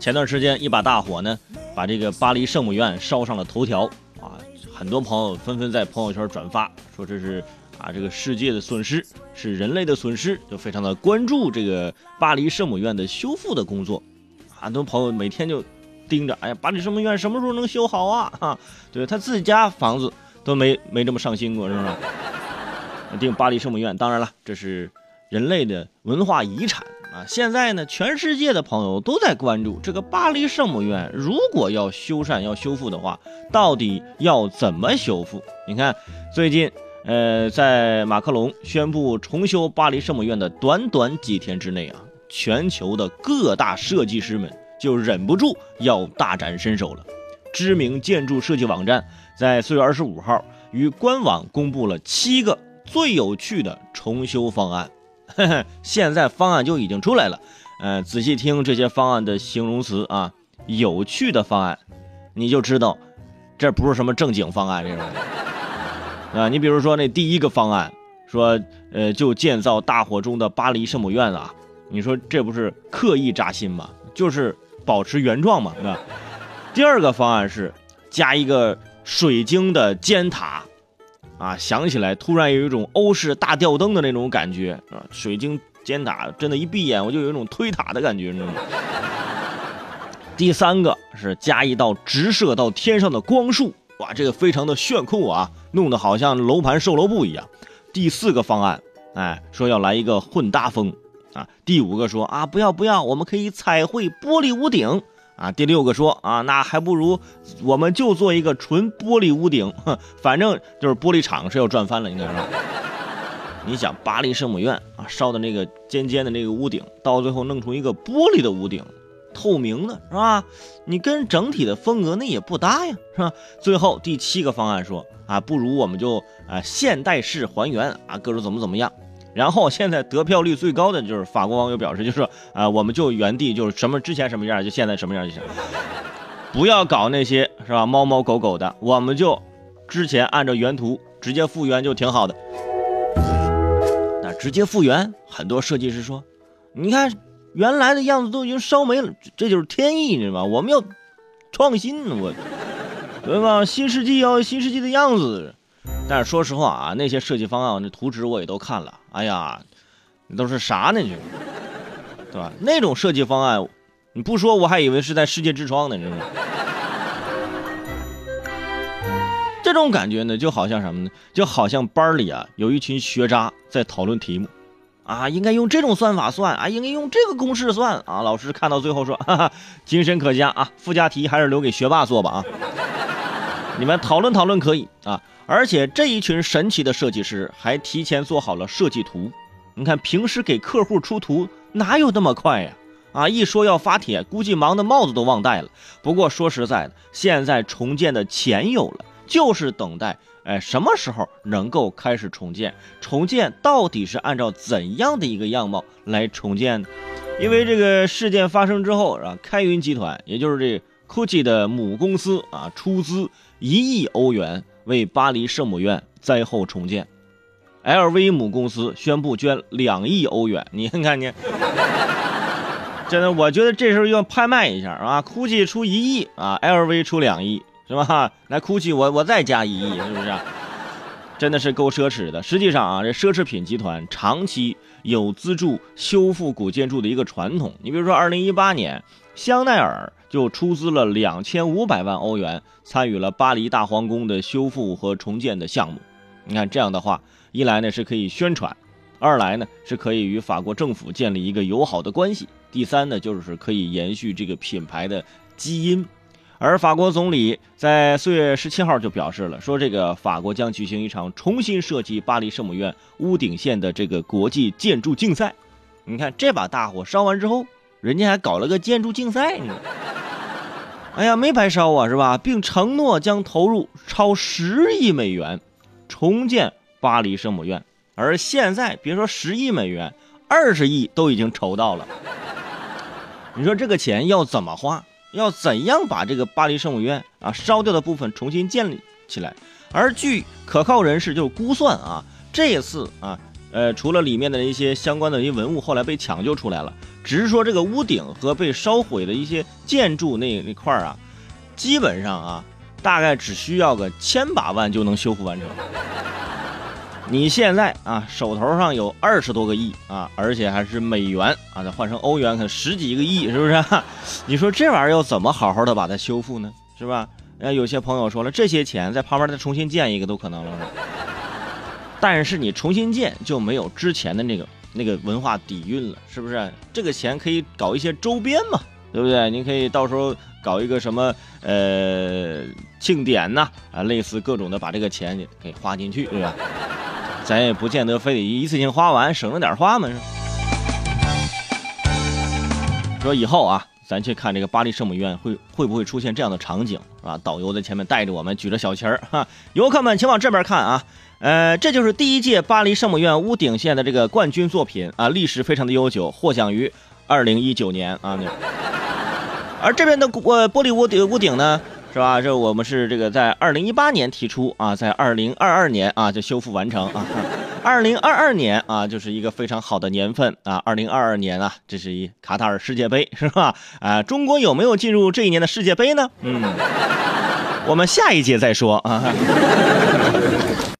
前段时间一把大火呢，把这个巴黎圣母院烧上了头条啊，很多朋友纷纷在朋友圈转发，说这是啊这个世界的损失，是人类的损失，就非常的关注这个巴黎圣母院的修复的工作。很多朋友每天就盯着，哎呀，巴黎圣母院什么时候能修好啊？哈，对他自己家房子都没没这么上心过，是吧？定巴黎圣母院，当然了，这是人类的文化遗产。啊，现在呢，全世界的朋友都在关注这个巴黎圣母院，如果要修缮、要修复的话，到底要怎么修复？你看，最近，呃，在马克龙宣布重修巴黎圣母院的短短几天之内啊，全球的各大设计师们就忍不住要大展身手了。知名建筑设计网站在四月二十五号于官网公布了七个最有趣的重修方案。现在方案就已经出来了，呃，仔细听这些方案的形容词啊，有趣的方案，你就知道这不是什么正经方案，这种 啊。你比如说那第一个方案，说呃就建造大火中的巴黎圣母院啊，你说这不是刻意扎心吗？就是保持原状嘛，对吧？第二个方案是加一个水晶的尖塔。啊，想起来突然有一种欧式大吊灯的那种感觉啊！水晶尖塔，真的，一闭眼我就有一种推塔的感觉，你知道吗？第三个是加一道直射到天上的光束，哇，这个非常的炫酷啊，弄得好像楼盘售楼部一样。第四个方案，哎，说要来一个混搭风啊。第五个说啊，不要不要，我们可以彩绘玻璃屋顶。啊，第六个说啊，那还不如我们就做一个纯玻璃屋顶，反正就是玻璃厂是要赚翻了，应该是。你想巴黎圣母院啊，烧的那个尖尖的那个屋顶，到最后弄出一个玻璃的屋顶，透明的是吧？你跟整体的风格那也不搭呀，是吧？最后第七个方案说啊，不如我们就啊现代式还原啊，各种怎么怎么样。然后现在得票率最高的就是法国网友表示，就是啊，我们就原地就是什么之前什么样，就现在什么样就行，不要搞那些是吧？猫猫狗狗的，我们就之前按照原图直接复原就挺好的。那直接复原，很多设计师说，你看原来的样子都已经烧没了，这就是天意，你知道吗？我们要创新，我对吧？新世纪要新世纪的样子。但是说实话啊，那些设计方案那图纸我也都看了，哎呀，都是啥呢？就，对吧？那种设计方案，你不说我还以为是在世界之窗呢，你知道吗？这种感觉呢，就好像什么呢？就好像班里啊有一群学渣在讨论题目，啊，应该用这种算法算啊，应该用这个公式算啊。老师看到最后说，哈哈，精神可嘉啊，附加题还是留给学霸做吧啊。你们讨论讨论可以啊。而且这一群神奇的设计师还提前做好了设计图。你看，平时给客户出图哪有那么快呀？啊，一说要发帖，估计忙的帽子都忘戴了。不过说实在的，现在重建的钱有了，就是等待，哎，什么时候能够开始重建？重建到底是按照怎样的一个样貌来重建呢？因为这个事件发生之后，啊，开云集团，也就是这 GUCCI 的母公司啊，出资一亿欧元。为巴黎圣母院灾后重建，LV 母公司宣布捐两亿欧元。你看看你，真的，我觉得这时候要拍卖一下啊，GUCCI 出一亿啊，LV 出两亿，是吧？来，GUCCI 我我再加一亿，是不是？真的是够奢侈的。实际上啊，这奢侈品集团长期有资助修复古建筑的一个传统。你比如说，二零一八年，香奈儿。就出资了两千五百万欧元，参与了巴黎大皇宫的修复和重建的项目。你看这样的话，一来呢是可以宣传，二来呢是可以与法国政府建立一个友好的关系，第三呢就是可以延续这个品牌的基因。而法国总理在四月十七号就表示了，说这个法国将举行一场重新设计巴黎圣母院屋顶线的这个国际建筑竞赛。你看这把大火烧完之后，人家还搞了个建筑竞赛呢。哎呀，没白烧啊，是吧？并承诺将投入超十亿美元重建巴黎圣母院。而现在，别说十亿美元，二十亿都已经筹到了。你说这个钱要怎么花？要怎样把这个巴黎圣母院啊烧掉的部分重新建立起来？而据可靠人士就估算啊，这次啊，呃，除了里面的一些相关的一些文物后来被抢救出来了，只是说这个屋顶和被烧毁的一些建筑那那块儿啊，基本上啊，大概只需要个千把万就能修复完成。你现在啊，手头上有二十多个亿啊，而且还是美元啊，再换成欧元可十几个亿，是不是？你说这玩意儿要怎么好好的把它修复呢？是吧？那，有些朋友说了，这些钱在旁边再重新建一个都可能了，但是你重新建就没有之前的那个那个文化底蕴了，是不是？这个钱可以搞一些周边嘛，对不对？你可以到时候搞一个什么呃庆典呐啊，类似各种的，把这个钱给花进去，对吧？咱也不见得非得一次性花完，省着点花嘛。说以后啊，咱去看这个巴黎圣母院，会会不会出现这样的场景啊？导游在前面带着我们，举着小旗儿哈，游客们请往这边看啊。呃，这就是第一届巴黎圣母院屋顶线的这个冠军作品啊，历史非常的悠久，获奖于二零一九年啊。而这边的呃玻璃屋顶屋顶呢？是吧？这我们是这个在二零一八年提出啊，在二零二二年啊就修复完成啊。二零二二年啊，就是一个非常好的年份啊。二零二二年啊，这是一卡塔尔世界杯是吧？啊，中国有没有进入这一年的世界杯呢？嗯，我们下一届再说啊。